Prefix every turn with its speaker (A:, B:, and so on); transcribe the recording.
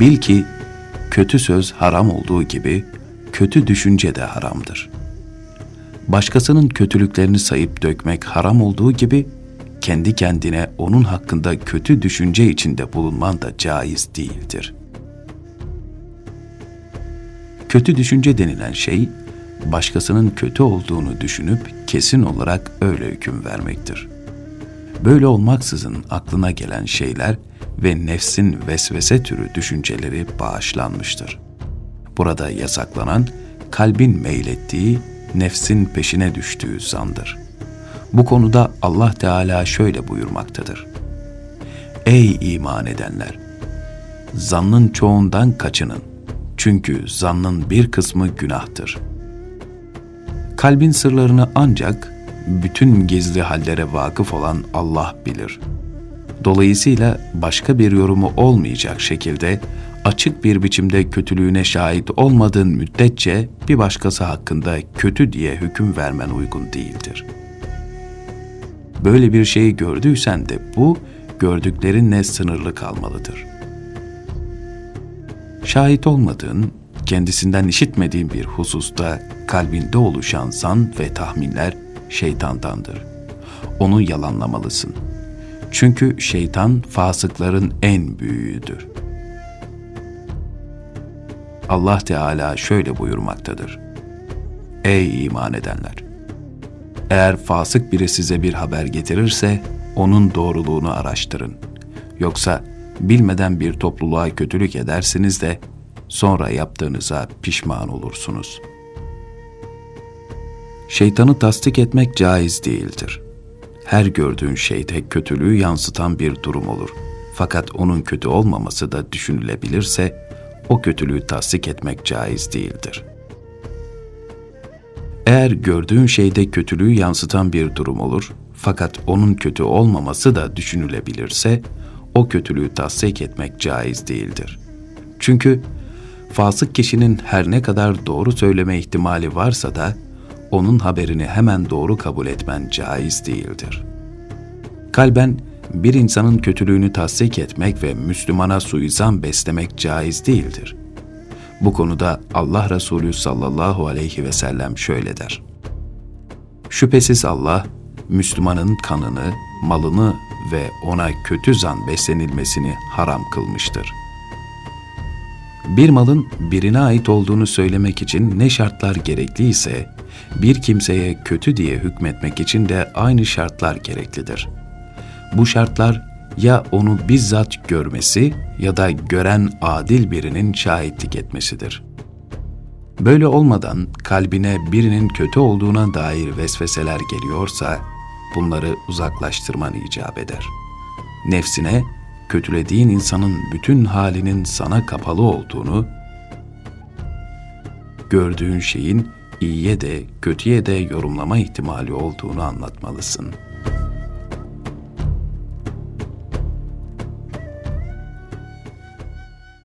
A: Bil ki kötü söz haram olduğu gibi kötü düşünce de haramdır. Başkasının kötülüklerini sayıp dökmek haram olduğu gibi kendi kendine onun hakkında kötü düşünce içinde bulunman da caiz değildir. Kötü düşünce denilen şey, başkasının kötü olduğunu düşünüp kesin olarak öyle hüküm vermektir. Böyle olmaksızın aklına gelen şeyler ve nefsin vesvese türü düşünceleri bağışlanmıştır. Burada yasaklanan, kalbin meylettiği, nefsin peşine düştüğü zandır.'' Bu konuda Allah Teala şöyle buyurmaktadır. Ey iman edenler! Zannın çoğundan kaçının. Çünkü zannın bir kısmı günahtır. Kalbin sırlarını ancak bütün gizli hallere vakıf olan Allah bilir. Dolayısıyla başka bir yorumu olmayacak şekilde açık bir biçimde kötülüğüne şahit olmadığın müddetçe bir başkası hakkında kötü diye hüküm vermen uygun değildir.'' Böyle bir şeyi gördüysen de bu gördüklerinle sınırlı kalmalıdır. Şahit olmadığın, kendisinden işitmediğin bir hususta kalbinde oluşan zan ve tahminler şeytandandır. Onu yalanlamalısın. Çünkü şeytan fasıkların en büyüğüdür. Allah Teala şöyle buyurmaktadır. Ey iman edenler! Eğer fasık biri size bir haber getirirse onun doğruluğunu araştırın. Yoksa bilmeden bir topluluğa kötülük edersiniz de sonra yaptığınıza pişman olursunuz. Şeytanı tasdik etmek caiz değildir. Her gördüğün şeyde kötülüğü yansıtan bir durum olur. Fakat onun kötü olmaması da düşünülebilirse o kötülüğü tasdik etmek caiz değildir.'' Eğer gördüğün şeyde kötülüğü yansıtan bir durum olur, fakat onun kötü olmaması da düşünülebilirse, o kötülüğü tasdik etmek caiz değildir. Çünkü fasık kişinin her ne kadar doğru söyleme ihtimali varsa da, onun haberini hemen doğru kabul etmen caiz değildir. Kalben bir insanın kötülüğünü tasdik etmek ve Müslümana suizan beslemek caiz değildir.'' Bu konuda Allah Resulü sallallahu aleyhi ve sellem şöyle der. Şüphesiz Allah, Müslümanın kanını, malını ve ona kötü zan beslenilmesini haram kılmıştır. Bir malın birine ait olduğunu söylemek için ne şartlar gerekliyse, bir kimseye kötü diye hükmetmek için de aynı şartlar gereklidir. Bu şartlar ya onu bizzat görmesi ya da gören adil birinin şahitlik etmesidir. Böyle olmadan kalbine birinin kötü olduğuna dair vesveseler geliyorsa bunları uzaklaştırman icap eder. Nefsine kötülediğin insanın bütün halinin sana kapalı olduğunu, gördüğün şeyin iyiye de kötüye de yorumlama ihtimali olduğunu anlatmalısın.''